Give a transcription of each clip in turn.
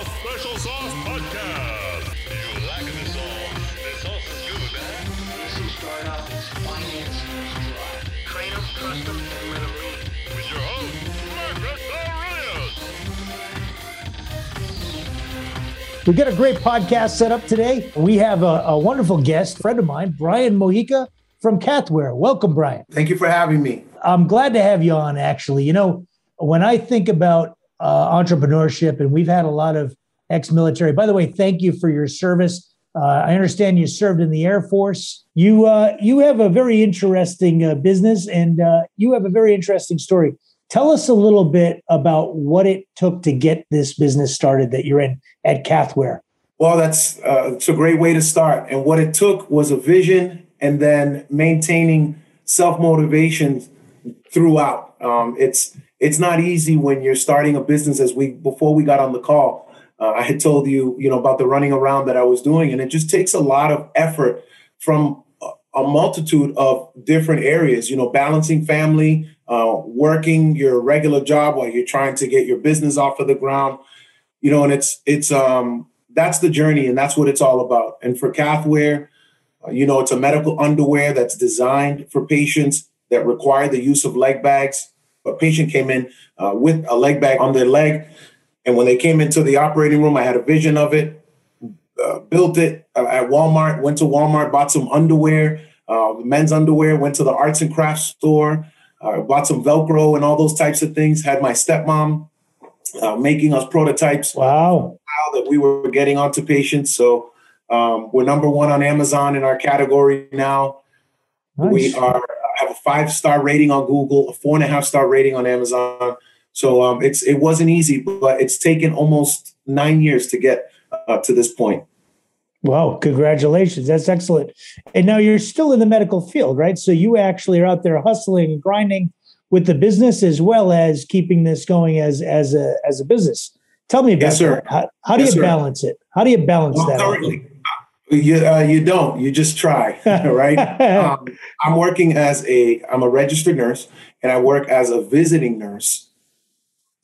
the Special Sauce Podcast. You lacking the sauce. The sauce is good, eh? huh? Easy startup, finance, Train 'em, trust 'em, and let 'em lead. With your host, Margaret Arias. We've got a great podcast set up today. We have a, a wonderful guest, friend of mine, Brian Mojica from CathWear. Welcome, Brian. Thank you for having me. I'm glad to have you on, actually. You know, when I think about uh, entrepreneurship, and we've had a lot of ex military, by the way, thank you for your service. Uh, I understand you served in the Air Force. You uh, you have a very interesting uh, business, and uh, you have a very interesting story. Tell us a little bit about what it took to get this business started that you're in at CathWear. Well, that's uh, it's a great way to start. And what it took was a vision, and then maintaining self motivation throughout. Um, it's it's not easy when you're starting a business. As we before we got on the call, uh, I had told you, you know, about the running around that I was doing, and it just takes a lot of effort from a, multitude of different areas. You know, balancing family, uh, working your regular job while you're trying to get your business off of the ground. You know, and it's it's um that's the journey, and that's what it's all about. And for CathWear, uh, you know, it's a medical underwear that's designed for patients that require the use of leg bags a patient came in uh, with a leg bag on their leg. And when they came into the operating room, I had a vision of it, uh, built it uh, at Walmart, went to Walmart, bought some underwear, uh, men's underwear, went to the arts and crafts store, uh, bought some Velcro and all those types of things. Had my stepmom uh, making us prototypes. Wow. That we were getting onto patients. So um, we're number one on Amazon in our category now. Nice. We are a five star rating on Google, a four and a half star rating on Amazon. So um, it's it wasn't easy, but it's taken almost nine years to get uh, to this point. Wow, congratulations. That's excellent. And now you're still in the medical field, right? So you actually are out there hustling and grinding with the business as well as keeping this going as as a as a business. Tell me about Yes, sir. that. How, how do Yes, you sir. balance it? How do you balance Well, that? currently, you uh, you don't. You just try, right? um, I'm working as a I'm a registered nurse, and I work as a visiting nurse.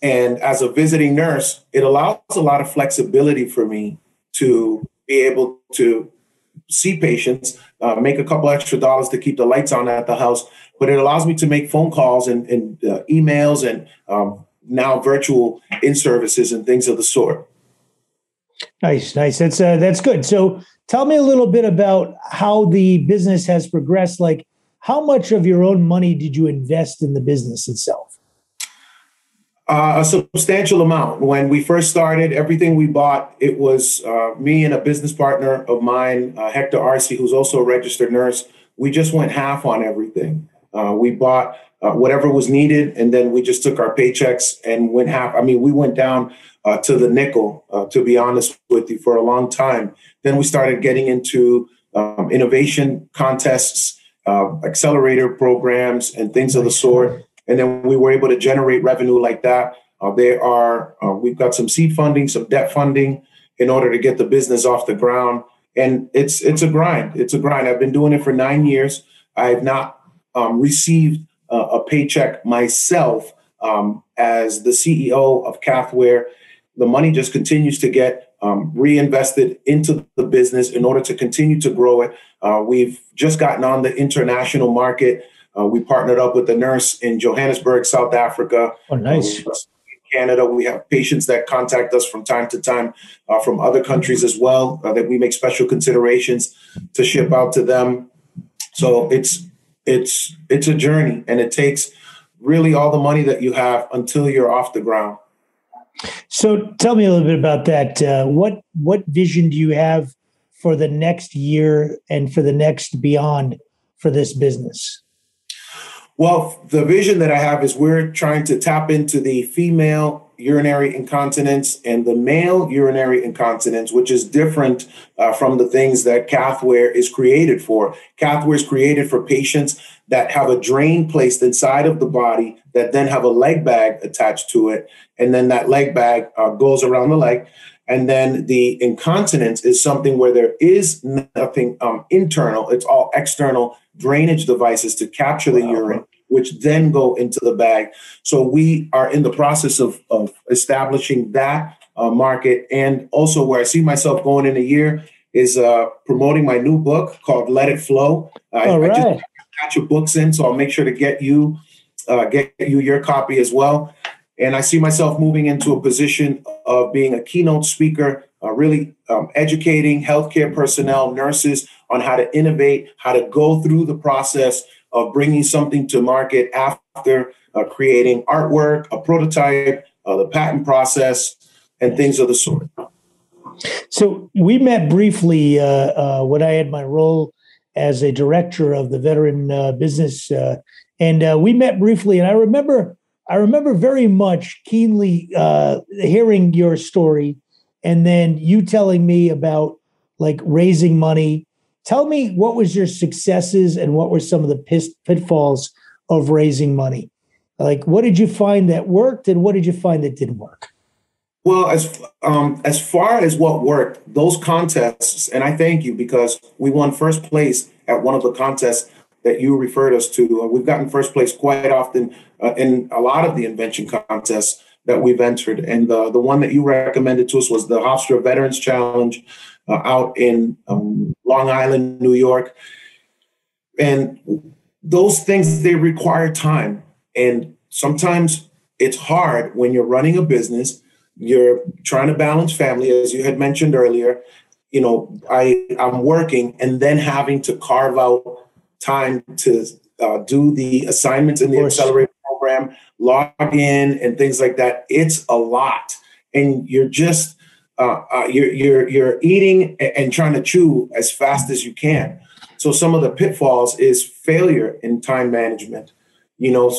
And as a visiting nurse, it allows a lot of flexibility for me to be able to see patients, uh, make a couple extra dollars to keep the lights on at the house, but it allows me to make phone calls and, and uh, emails and um, now virtual in services and things of the sort. Nice, nice. That's uh, that's good. So tell me a little bit about how the business has progressed. Like, how much of your own money did you invest in the business itself? Uh, a substantial amount. When we first started, everything we bought, it was uh, me and a business partner of mine, uh, Hector Arce, who's also a registered nurse. We just went half on everything. Uh, we bought uh, whatever was needed, and then we just took our paychecks and went half. I mean, we went down uh, to the nickel, uh, to be honest with you, for a long time. Then we started getting into um, innovation contests, uh, accelerator programs, and things of the sort and then we were able to generate revenue like that. Uh, there are uh, we've got some seed funding, some debt funding in order to get the business off the ground, and it's it's a grind. It's a grind. I've been doing it for nine years. I have not um, received uh, a paycheck myself um, as the CEO of CathWear. The money just continues to get um, reinvested into the business in order to continue to grow it. Uh, we've just gotten on the international market. Uh, we partnered up with a nurse in Johannesburg, South Africa. Oh, nice. Uh, Canada, we have patients that contact us from time to time uh, from other countries as well uh, that we make special considerations to ship out to them. So it's it's it's a journey, and it takes really all the money that you have until you're off the ground. So tell me a little bit about that. Uh, what what vision do you have for the next year and for the next beyond for this business? Well, the vision that I have is we're trying to tap into the female urinary incontinence and the male urinary incontinence, which is different uh, from the things that CathWear is created for. CathWear is created for patients that have a drain placed inside of the body that then have a leg bag attached to it. And then that leg bag uh, goes around the leg. And then the incontinence is something where there is nothing um, internal, it's all external drainage devices to capture the urine, which then go into the bag. So we are in the process of, of establishing that uh, market. And also, where I see myself going in a year is uh, promoting my new book called Let It Flow. I, All I just right. Your books in, so I'll make sure to get you uh, get you your copy as well. And I see myself moving into a position of being a keynote speaker, uh, really um, educating healthcare personnel, nurses on how to innovate, how to go through the process of bringing something to market after uh, creating artwork, a prototype, uh, the patent process, and things of the sort. So we met briefly uh, uh, when I had my role as a director of the veteran uh, business, uh, and uh, we met briefly. And I remember, I remember very much keenly uh, hearing your story, and then you telling me about like raising money. Tell me what was your successes and what were some of the pitfalls of raising money. Like, what did you find that worked, and what did you find that didn't work? Well, as um, as far as what worked, those contests, and I thank you because we won first place at one of the contests that you referred us to. Uh, we've gotten first place quite often uh, in a lot of the invention contests that we've entered, and the the one that you recommended to us was the Hofstra Veterans Challenge uh, out in um, Long Island, New York, and those things they require time, and sometimes it's hard when you're running a business you're trying to balance family as you had mentioned earlier. You know i i'm working and then having to carve out time to uh, do the assignments in the accelerator program log in and things like that. It's a lot. And you're just uh, uh, you're you're you're eating and trying to chew as fast as you can. So some of the pitfalls is failure in time management. You know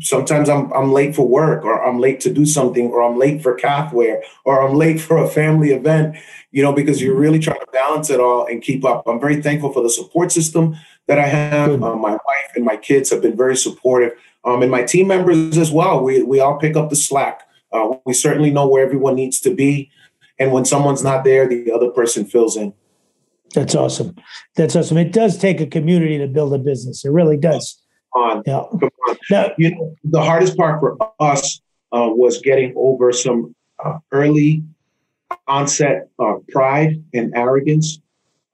sometimes I'm I'm late for work or I'm late to do something or I'm late for CathWear or I'm late for a family event, you know, because you're really trying to balance it all and keep up. I'm very thankful for the support system that I have. Uh, my wife and my kids have been very supportive, um, and my team members as well. We we all pick up the slack. Uh, we certainly know where everyone needs to be, and when someone's not there, the other person fills in. That's awesome. That's awesome. It does take a community to build a business. It really does. On Yeah. come on. Now, you know, the hardest part for us uh, was getting over some uh, early onset uh, pride and arrogance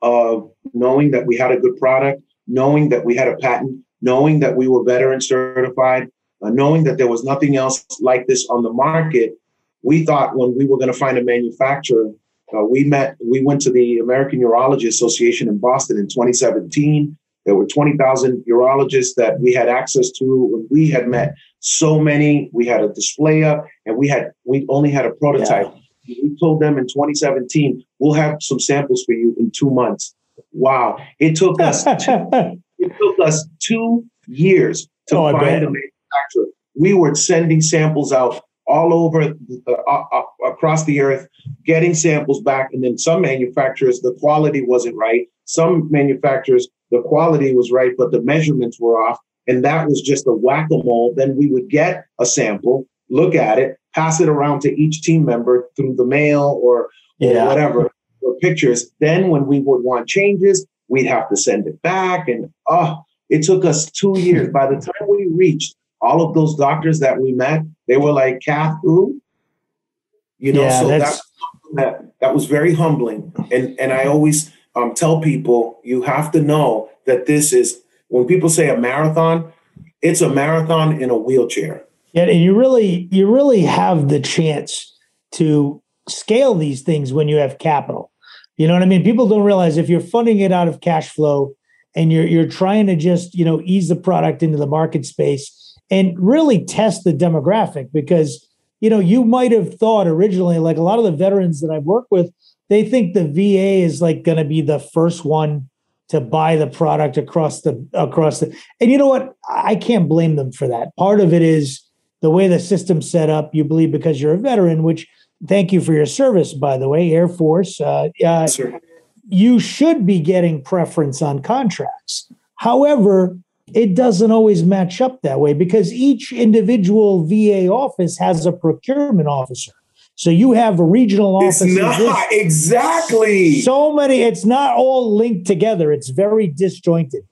of knowing that we had a good product, knowing that we had a patent, knowing that we were veteran certified, uh, knowing that there was nothing else like this on the market. We thought when we were going to find a manufacturer, uh, we met, we went to the American Urology Association in Boston in 2017. There were 20,000 urologists that we had access to. We had met so many. We had a display up, and we had we only had a prototype. We told them in 2017, we'll have some samples for you in two months. Wow! It took us two, it took us two years to Oh, find a manufacturer. We were sending samples out all over uh, uh, uh, across the earth, getting samples back, and then some manufacturers the quality wasn't right. Some manufacturers the quality was right, but the measurements were off, and that was just a whack a mole. Then we would get a sample, look at it, pass it around to each team member through the mail or, or Yeah. whatever or pictures. Then when we would want changes, we'd have to send it back, and oh, it took us two years. By the time we reached all of those doctors that we met, they were like, "Kath, who?" You know, Yeah, so that, that's- that that was very humbling. And and I always um, tell people you have to know that this is when people say a marathon, it's a marathon in a wheelchair. Yeah, and you really you really have the chance to scale these things when you have capital. You know what I mean? People don't realize if you're funding it out of cash flow and you're you're trying to just, you know, ease the product into the market space and really test the demographic because you know, you might have thought originally like a lot of the veterans that I've worked with, they think the VA is like going to be the first one to buy the product across the across the and you know what? I can't blame them for that. Part of it is the way the system's set up, you believe because you're a veteran, which thank you for your service, by the way, Air Force. Uh, uh, Sir. you should be getting preference on contracts. However, it doesn't always match up that way because each individual VA office has a procurement officer. So you have regional offices. It's not this- exactly. so many it's not all linked together it's very disjointed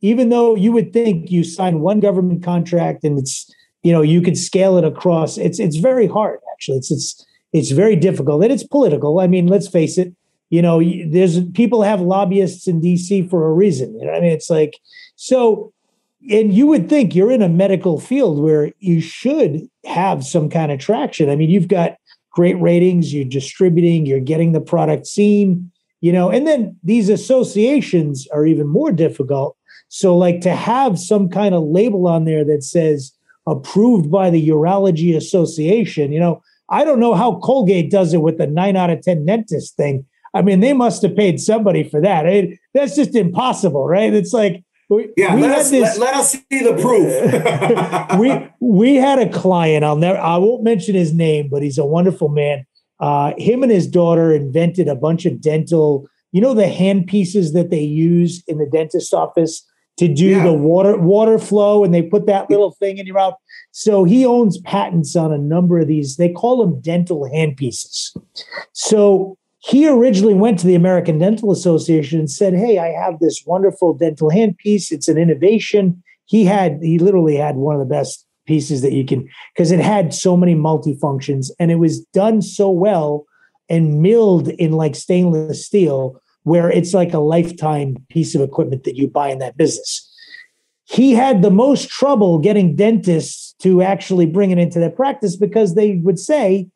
even though you would think you sign one government contract and it's you know you could scale it across it's it's very hard actually it's it's it's very difficult and it's political. I mean, let's face it. You know, there's people have lobbyists in DC for a reason. You know, I mean, it's like so. And you would think you're in a medical field where you should have some kind of traction. I mean, you've got great ratings, you're distributing, you're getting the product seen, you know, and then these associations are even more difficult. So, like to have some kind of label on there that says approved by the Urology Association, you know, I don't know how Colgate does it with the nine out of 10 dentist thing. I mean, they must have paid somebody for that. That's just impossible, right? It's like, we, yeah, we let, us, this, let, let, us see the proof. we we had a client. I'll never. I won't mention his name, but he's a wonderful man. Uh, him and his daughter invented a bunch of dental. You know the hand pieces that they use in the dentist office to do yeah. the water water flow, and they put that little thing in your mouth. So he owns patents on a number of these. They call them dental handpieces. So he originally went to the American Dental Association and said, Hey, I have this wonderful dental handpiece. It's an innovation. He had, he literally had one of the best pieces that you can, because it had so many multifunctions and it was done so well and milled in like stainless steel, where it's like a lifetime piece of equipment that you buy in that business. He had the most trouble getting dentists to actually bring it into their practice because they would say,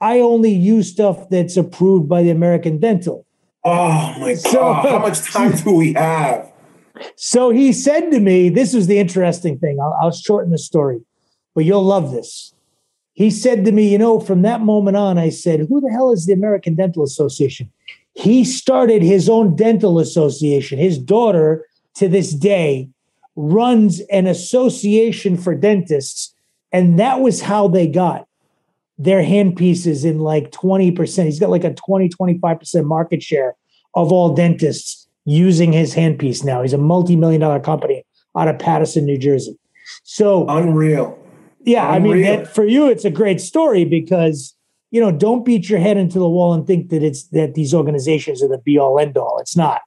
I only use stuff that's approved by the American Dental. Oh my God. So, How much time do we have? So he said to me, This was the interesting thing. I'll, I'll shorten the story, but you'll love this. He said to me, You know, from that moment on, I said, Who the hell is the American Dental Association? He started his own dental association. His daughter, to this day, runs an association for dentists. And that was how they got their handpieces in like 20%. He's got like a 20, 25% market share of all dentists using his handpiece now. He's a multi-million dollar company out of Paterson, New Jersey. So unreal. Yeah, unreal. I mean that for you it's a great story because you know, don't beat your head into the wall and think that it's that these organizations are the be all end all. It's not.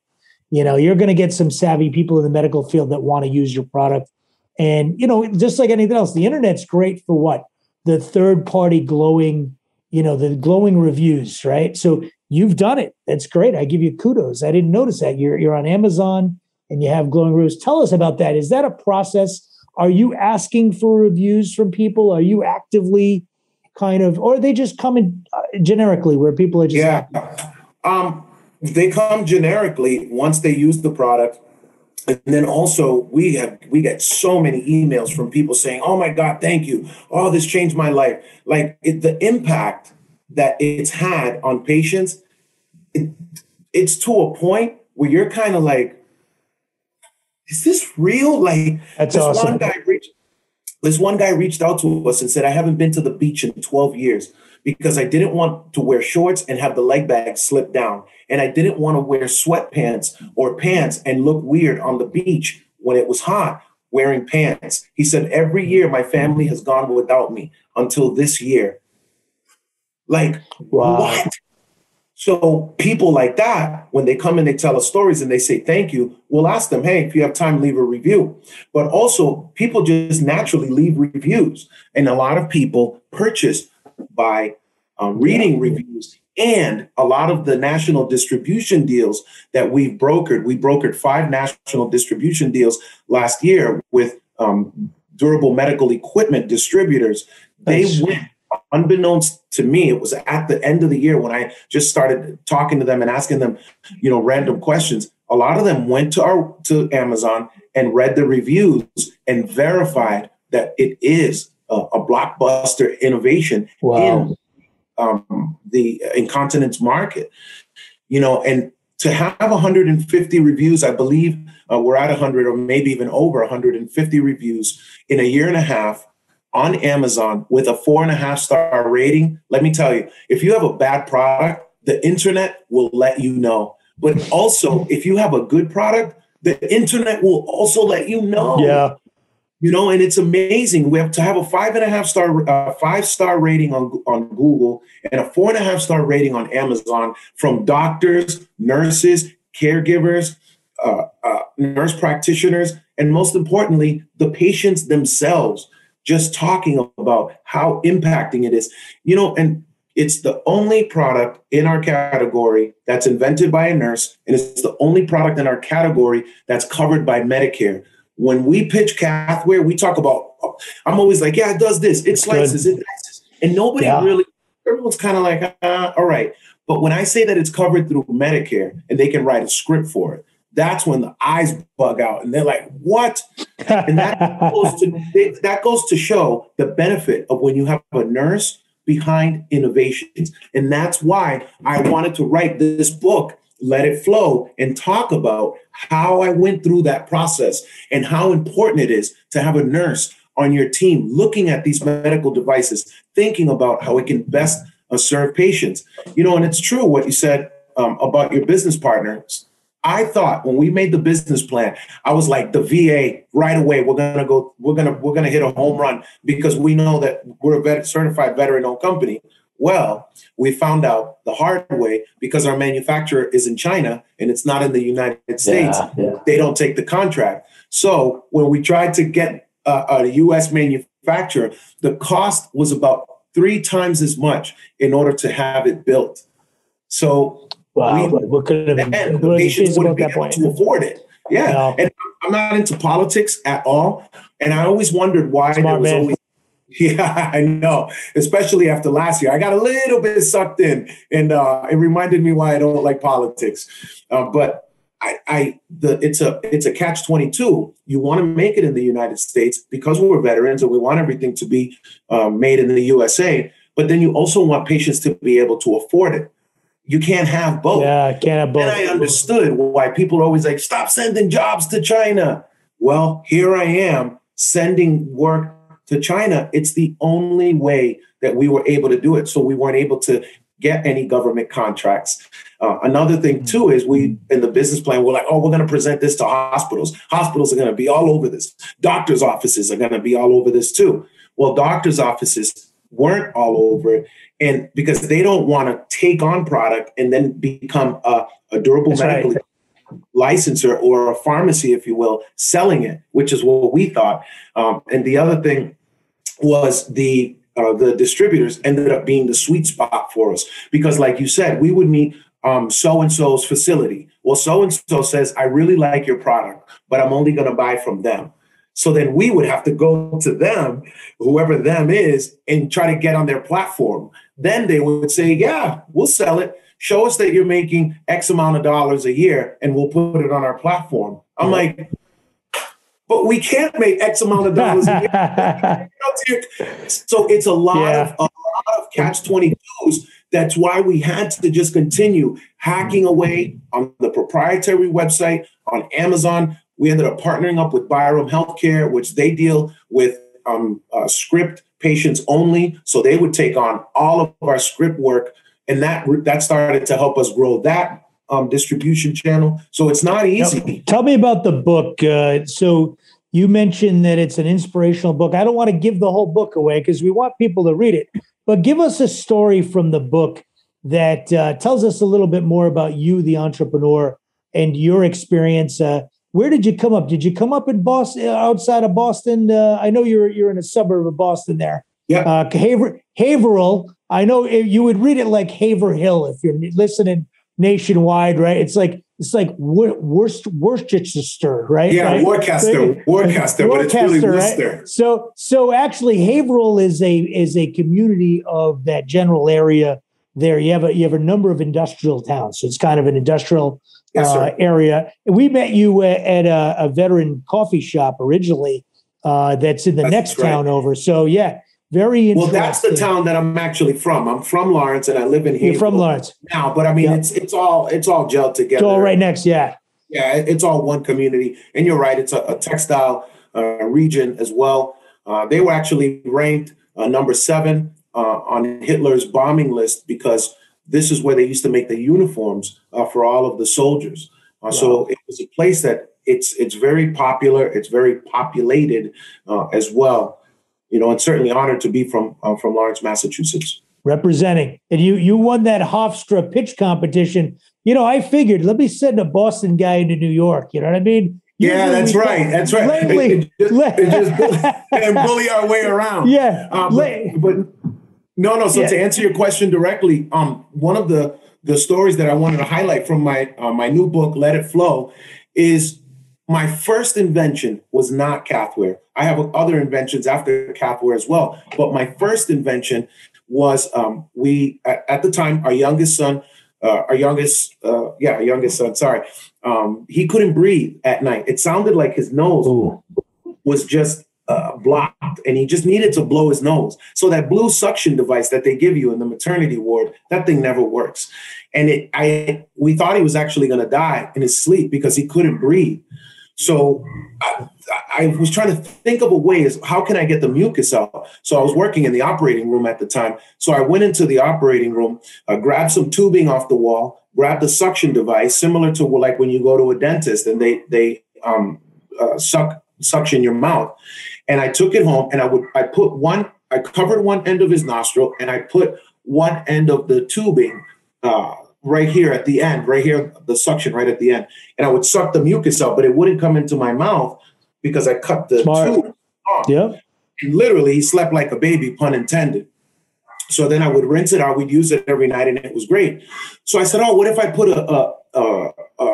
You know, you're going to get some savvy people in the medical field that want to use your product. And, you know, just like anything else, the internet's great for what? The third party glowing, you know, the glowing reviews, right? So you've done it. That's great. I give you kudos. I didn't notice that. You're you're on Amazon and you have glowing reviews. Tell us about that. Is that a process? Are you asking for reviews from people? Are you actively kind of, or they just come in uh, generically where people are just yeah. Um, they come generically once they use the product and then also we have we get so many emails from people saying oh my god thank you. Oh this changed my life. Like it, the impact that it's had on patients it, it's to a point where you're kind of like is this real? Like That's this awesome. one guy reached this one guy reached out to us and said i haven't been to the beach in 12 years because I didn't want to wear shorts and have the leg bag slip down. And I didn't want to wear sweatpants or pants and look weird on the beach when it was hot wearing pants. He said, Every year my family has gone without me until this year. Like, wow. what? So people like that, when they come and they tell us stories and they say thank you, we'll ask them, hey, if you have time, leave a review. But also, people just naturally leave reviews. And a lot of people purchase by um, reading reviews and a lot of the national distribution deals that we've brokered. We brokered five national distribution deals last year with um, durable medical equipment distributors. They went unbeknownst to me it was at the end of the year when i just started talking to them and asking them you know random questions a lot of them went to our to amazon and read the reviews and verified that it is a, a blockbuster innovation wow. in um, the incontinence market. You know, and to have 150 reviews, I believe uh, we're at 100 or maybe even over 150 reviews in a year and a half on Amazon with a four and a half star rating. Let me tell you, if you have a bad product, the internet will let you know. But also, if you have a good product, the internet will also let you know. Yeah you know and it's amazing we have to have a five and a half star uh, five star rating on, on google and a four and a half star rating on amazon from doctors nurses caregivers uh, uh, nurse practitioners and most importantly the patients themselves just talking about how impacting it is you know and It's the only product in our category that's invented by a nurse, and it's the only product in our category that's covered by Medicare. When we pitch CathWear, we talk about, I'm always like, yeah, it does this, it slices, it slices. And nobody Yeah. really, everyone's kind of like, uh, all right. But when I say that it's covered through Medicare and they can write a script for it, that's when the eyes bug out and they're like, what? And that goes to that goes to show the benefit of when you have a nurse behind innovations. And that's why I wanted to write this book, Let It Flow, and talk about how I went through that process and how important it is to have a nurse on your team looking at these medical devices, thinking about how it can best uh, serve patients. You know, and it's true what you said um, about your business partners. I thought when we made the business plan, I was like the VA right away. We're gonna go. We're gonna we're gonna hit a home run because we know that we're a vet, certified veteran-owned company. Well, we found out the hard way because our manufacturer is in China and it's not in the United States. Yeah, yeah. They don't take the contract. So when we tried to get uh, a U.S. manufacturer, the cost was about three times as much in order to have it built. So Wow, We- what could have been? and the patients wouldn't be able point? to afford it. Yeah, and I'm not into politics at all, and I always wondered why there was man. always. Yeah, I know. Especially after last year, I got a little bit sucked in, and uh, it reminded me why I don't like politics. Uh, but I, I, the it's a it's a catch twenty two. You want to make it in the United States because we're veterans, and we want everything to be um, made in the USA. But then you also want patients to be able to afford it. You can't have both. Yeah, I can't have both. Then I understood why people are always like, stop sending jobs to China. Well, here I am sending work to China. It's the only way that we were able to do it. So we weren't able to get any government contracts. Uh, another thing, too, is we in the business plan, we're like, oh, we're going to present this to hospitals. Hospitals are going to be all over this. Doctors' offices are going to be all over this, too. Well, doctors' offices weren't all over it and because they don't want to take on product and then become a, a durable That's right. medical licensor or a pharmacy, if you will, selling it, which is what we thought. Um, and the other thing was the uh, the distributors ended up being the sweet spot for us because, like you said, we would meet um, so and so's facility. Well, so and so says, "I really like your product, but I'm only going to buy from them." So then we would have to go to them, whoever them is, and try to get on their platform. Then they would say, Yeah, we'll sell it. Show us that you're making X amount of dollars a year and we'll put it on our platform. I'm like, but we can't make X amount of dollars a year. so it's a lot Yeah. of a lot of catch 22s. That's why we had to just continue hacking away on the proprietary website on Amazon. We ended up partnering up with Byram Healthcare, which they deal with um, uh, script patients only. So they would take on all of our script work, and that that started to help us grow that um, distribution channel. So it's not easy. Tell me about the book. Uh, so you mentioned that it's an inspirational book. I don't want to give the whole book away because we want people to read it, but give us a story from the book that uh, tells us a little bit more about you, the entrepreneur, and your experience. Uh, where did you come up? Did you come up in Boston, outside of Boston? Uh, I know you're you're in a suburb of Boston there. Yeah. Uh, Haver, Haverhill. I know you would read it like Haverhill if you're listening nationwide, right? It's like it's like Wor- Worcest, Worcester, right? Yeah, Right? Worcester, Worcester, but it's really Worcester, right? So so actually Haverhill is a is a community of that general area there. You have a you have a number of industrial towns. So it's kind of an industrial Yes, uh, area. We met you uh, at a, a veteran coffee shop originally. Uh, that's in the That's next right. town over. So yeah, very interesting. Well, that's the town that I'm actually from. I'm from Lawrence, and I live in here. You're from Lawrence. now. But I mean, Yeah. it's it's all it's all gelled together. It's all right next. Yeah. Yeah, it's all one community. And you're right; it's a, a textile uh, region as well. Uh, they were actually ranked uh, number seven uh, on Hitler's bombing list because this is where they used to make the uniforms uh, for all of the soldiers. Uh, So it was a place that it's it's very popular. It's very populated uh, as well. You know, and certainly honored to be from uh, from Lawrence, Massachusetts. representing. And you you won that Hofstra pitch competition. You know, I figured let me send a Boston guy into New York. You know what I mean? Yeah, that's right. That's right. Lately- just, just and bully our way around. Yeah. La- but, but No, no. So Yeah. to answer your question directly, um, one of the the stories that I wanted to highlight from my uh, my new book, Let It Flow, is my first invention was not CathWear. I have other inventions after CathWear as well, but my first invention was um, we at, the time our youngest son, uh, our youngest uh, yeah, our youngest son. Sorry, um, he couldn't breathe at night. It sounded like his nose Ooh. was just uh, blocked and he just needed to blow his nose. So that blue suction device that they give you in the maternity ward, that thing never works. And it, I, we thought he was actually going to die in his sleep because he couldn't breathe. So I, I was trying to think of a way is how can I get the mucus out? So I was working in the operating room at the time. So I went into the operating room, uh, grabbed some tubing off the wall, grabbed a suction device similar to like when you go to a dentist and they they um, uh, suck suction your mouth. And I took it home and I would I put one I covered one end of his nostril and I put one end of the tubing uh, right here at the end, right here the suction right at the end, and I would suck the mucus out, but it wouldn't come into my mouth because I cut the Smart. tube off. Yep. And literally, he slept like a baby, pun intended. So then I would rinse it out. We'd use it every night, and it was great. So I said, "Oh, what if I put a, a, a, a,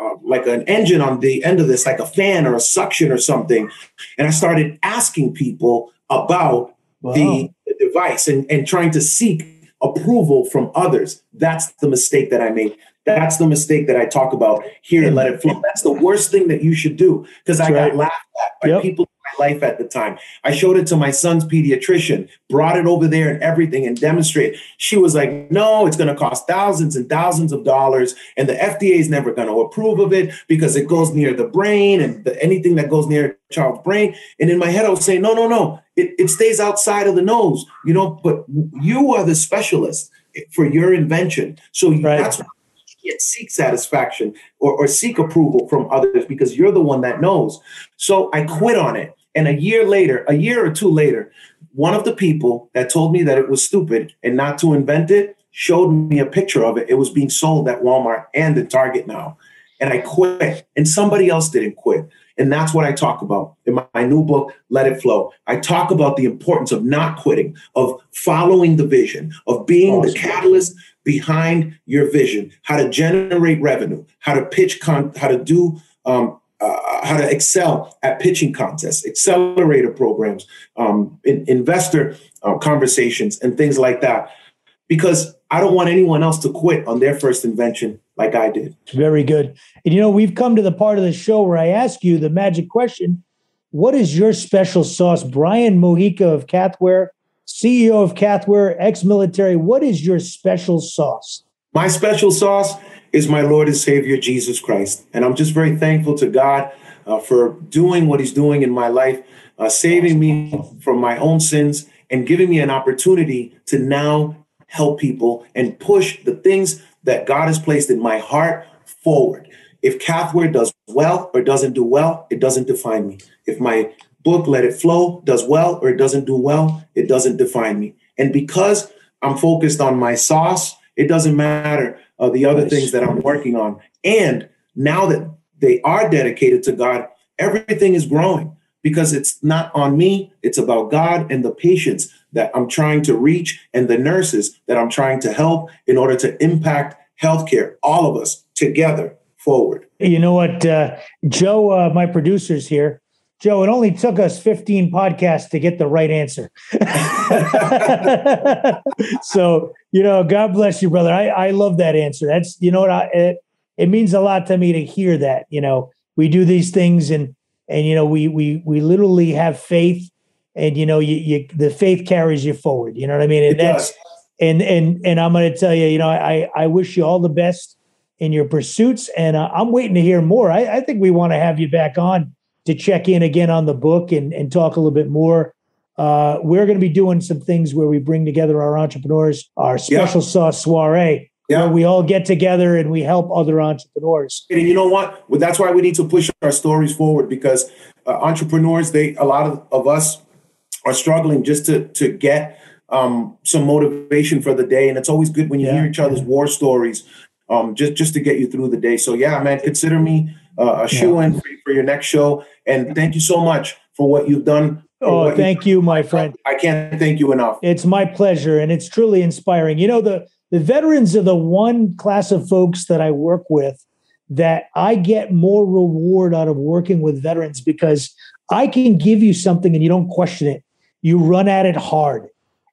a like an engine on the end of this, like a fan or a suction or something?" And I started asking people about Wow. the, the device and, and trying to seek approval from others. That's the mistake that I made. That's the mistake that I talk about here and let it flow. That's the worst thing that you should do because I That's got laughed at by Yep. people life at the time. I showed it to my son's pediatrician, brought it over there and everything and demonstrated. She was like, no, it's going to cost thousands and thousands of dollars. And the FDA is never going to approve of it because it goes near the brain and the, anything that goes near a child's brain. And in my head, I was saying, no, no, no, it, it stays outside of the nose, you know, but you are the specialist for your invention. So Right. that's why you can't seek satisfaction or, or seek approval from others because you're the one that knows. So I quit on it. And a year later, a year or two later, one of the people that told me that it was stupid and not to invent it showed me a picture of it. It was being sold at Walmart and at Target now. And I quit, and somebody else didn't quit. And that's what I talk about in my, my new book, Let It Flow. I talk about the importance of not quitting, of following the vision, of being the catalyst behind your vision, how to generate revenue, how to pitch, con- how to do, um, uh, how to excel at pitching contests, accelerator programs, um, in- investor uh, conversations, and things like that. Because I don't want anyone else to quit on their first invention like I did. Very good. And you know, we've come to the part of the show where I ask you the magic question What is your special sauce? Brian Mojica of CathWear, CEO of CathWear, ex military. What is your special sauce? My special sauce is my Lord and Savior Jesus Christ. And I'm just very thankful to God uh, for doing what He's doing in my life, uh, saving me from my own sins, and giving me an opportunity to now help people and push the things that God has placed in my heart forward. If CathWear does well or doesn't do well, it doesn't define me. If my book, Let It Flow, does well or it doesn't do well, it doesn't define me. And because I'm focused on my sauce, it doesn't matter uh, the other Nice. things that I'm working on. And now that they are dedicated to God, everything is growing because it's not on me, it's about God and the patients that I'm trying to reach and the nurses that I'm trying to help in order to impact healthcare, all of us together forward. You know what, uh, Joe, uh, my producer's here. Joe, it only took us 15 podcasts to get the right answer. so, you know, God bless you, brother. I, I love that answer. That's, you know what, I, it, it means a lot to me to hear that. You know, we do these things and, and, you know, we, we, we literally have faith and, you know, you, you, the faith carries you forward. You know what I mean? And It that's, does. and, and, and I'm going to tell you, you know, I, I wish you all the best in your pursuits. And uh, I'm waiting to hear more. I, I think we want to have you back on to check in again on the book and, and talk a little bit more. Uh, we're going to be doing some things where we bring together our entrepreneurs, our special sauce soiree, Yeah. where we all get together and we help other entrepreneurs. And you know what? Well, that's why we need to push our stories forward because uh, entrepreneurs, they a lot of, of us are struggling just to to get um, some motivation for the day, and it's always good when you Yeah. hear each other's war stories, um, just just to get you through the day. So yeah, man, consider me uh, a shoe in for, for your next show, and thank you so much for what you've done Oh, thank you, my friend. I can't thank you enough. It's my pleasure, and it's truly inspiring. You know, the the veterans are the one class of folks that I work with that I get more reward out of working with veterans because I can give you something and you don't question it. You run at it hard.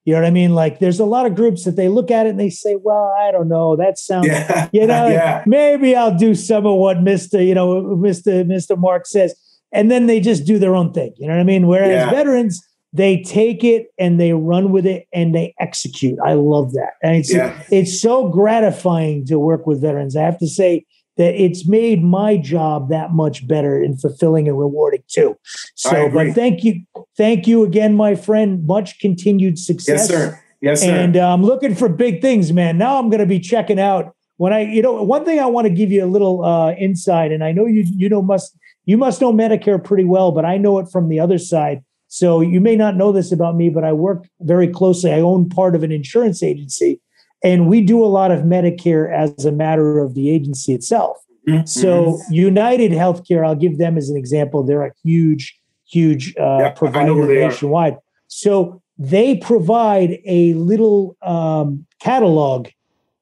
You know what I mean? Like there's a lot of groups that they look at it and they say, "Well, I don't know. That sounds Yeah. you know, yeah. maybe I'll do some of what Mister, you know, Mister Mister Mark says, and then they just do their own thing. You know what I mean? Whereas Yeah. veterans, they take it and they run with it and they execute. I love that, and it's Yeah. it's so gratifying to work with veterans. I have to say that it's made my job that much better and fulfilling and rewarding too. So, but thank you, thank you again, my friend. Much continued success. Yes, sir. Yes, sir. And uh, I'm looking for big things, man. Now I'm going to be checking out when I, you know, one thing I want to give you a little uh, insight, and I know you, you know, must you must know Medicare pretty well, but I know it from the other side. So you may not know this about me, but I work very closely. I own part of an insurance agency, and we do a lot of Medicare as a matter of the agency itself. Mhm. So United Healthcare, I'll give them as an example. They're a huge, huge uh, Yeah, I know who provider are. nationwide. So they provide a little um, catalog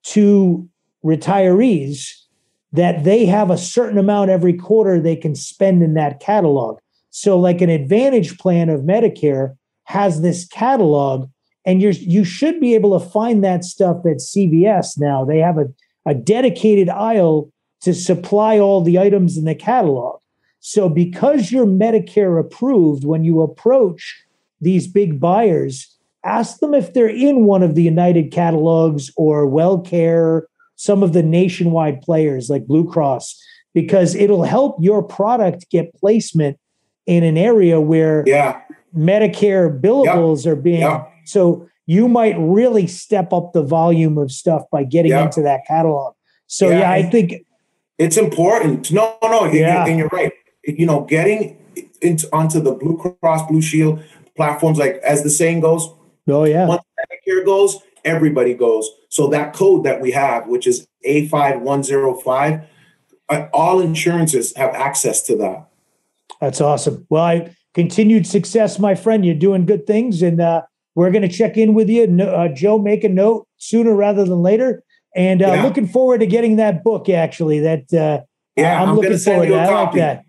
to retirees that they have a certain amount every quarter they can spend in that catalog. So, like an advantage plan of Medicare has this catalog, and you're you should be able to find that stuff at CVS now. They have a, a dedicated aisle to supply all the items in the catalog. So, because you're Medicare approved, when you approach these big buyers, ask them if they're in one of the United catalogs or WellCare, some of the nationwide players like Blue Cross, because it'll help your product get placement in an area where yeah. Medicare billables are being. Yeah. So you might really step up the volume of stuff by getting Yeah. into that catalog. So Yeah, yeah, I think It's important. No, no, Yeah. you're, and you're right. You know, getting into onto the Blue Cross Blue Shield platforms, like as the saying goes, oh yeah, once Medicare goes, everybody goes. So that code that we have, which is A5105, uh, all insurances have access to that. That's awesome. Well, I continued success, my friend. You're doing good things, and uh, we're going to check in with you. No, uh, Joe, make a note sooner rather than later. And uh, Yeah. looking forward to getting that book. Actually, that uh, Yeah, I'm, I'm looking forward you to. a. I like copy. that.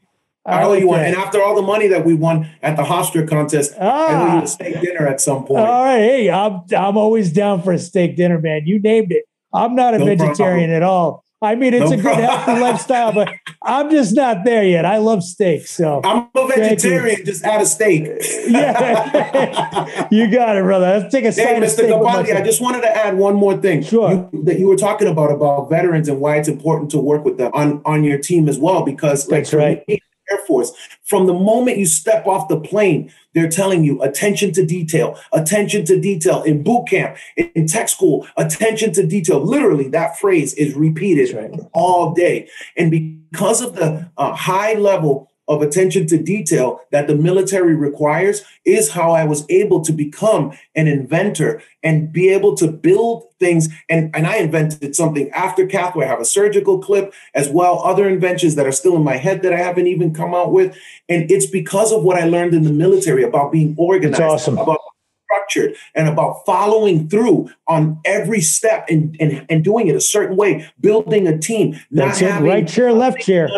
I owe like you one. that. And after all the money that we won at the Hofstra contest, I owe you Ah, a steak dinner at some point. all right. Hey, I'm I'm always down for a steak dinner, man. You named it. I'm not a No vegetarian at all. I mean, it's No a good healthy lifestyle, but I'm just not there yet. I love steak, so I'm a vegetarian, just out of steak. yeah, you got it, brother. Let's take a Hey, Mr. with I just wanted to add one more thing. Sure. You, that you were talking about about veterans and why it's important to work with them on, on your team as well. Because like That's right. me, Air Force, from the moment you step off the plane, they're telling you attention to detail, attention to detail in boot camp, in, tech school, attention to detail. Literally, that phrase is repeated right. all day. And because of the uh, high level of attention to detail that the military requires, is how I was able to become an inventor and be able to build things. And, and I invented something after CathWear. I have a surgical clip as well, other inventions that are still in my head that I haven't even come out with. And it's because of what I learned in the military about being organized, awesome. about structured and about following through on every step and, and, and doing it a certain way, building a team. not That's it. having- Right chair, left chair.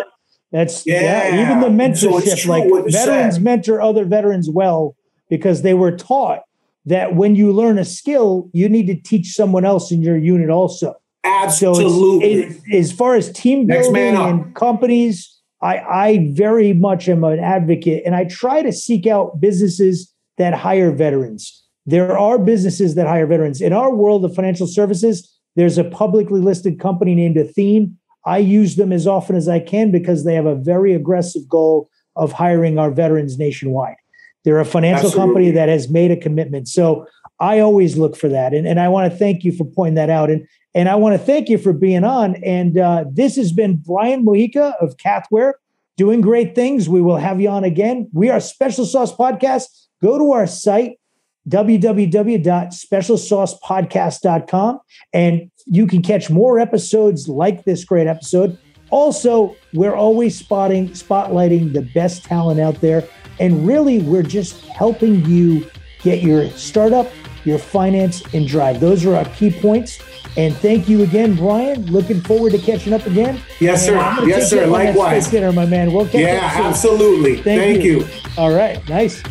That's yeah. Yeah. even the mentorship, true like veterans said. mentor other veterans well because they were taught that when you learn a skill, you need to teach someone else in your unit also. So Absolutely. it's, it, as far as team building and companies, I, I very much am an advocate, and I try to seek out businesses that hire veterans. There are businesses that hire veterans in our world of financial services. There's a publicly listed company named Athene. I use them as often as I can because they have a very aggressive goal of hiring our veterans nationwide. They're a financial company that has made a commitment. So I always look for that. And, and I want to thank you for pointing that out. And, and I want to thank you for being on. And uh, this has been Brian Mojica of CathWear doing great things. We will have you on again. We are Special Sauce Podcast. Go to our site, www.specialsaucepodcast.com, and you can catch more episodes like this great episode. Also, we're always spotting, spotlighting the best talent out there. And really, we're just helping you get your startup, your finance, and drive. Those are our key points. And thank you again, Brian. Looking forward to catching up again. Yes, sir. Yes, sir. Likewise. dinner, my man. We'll catch Yeah, up soon. absolutely. Thank Thank you. you. All right, nice.